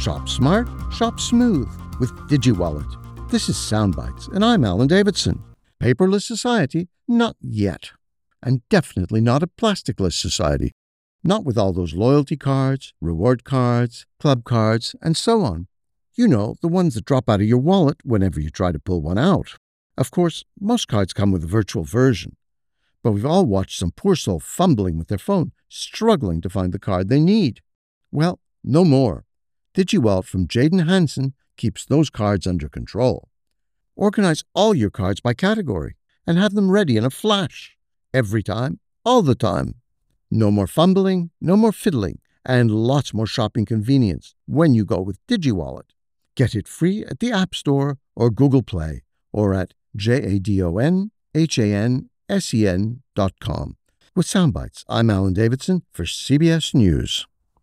Shop smart, shop smooth with DigiWallet. This is Soundbites, and I'm Alan Davidson. Paperless society? Not yet. And definitely not a plasticless society. Not with all those loyalty cards, reward cards, club cards, and so on. You know, the ones that drop out of your wallet whenever you try to pull one out. Of course, most cards come with a virtual version. But we've all watched some poor soul fumbling with their phone, struggling to find the card they need. Well, no more. DigiWallet from Jaden Hanson keeps those cards under control. Organize all your cards by category and have them ready in a flash. Every time, all the time. No more fumbling, no more fiddling, and lots more shopping convenience when you go with DigiWallet. Get it free at the App Store or Google Play or at jadonhansen dot com. With Soundbites, I'm Alan Davidson for CBS News.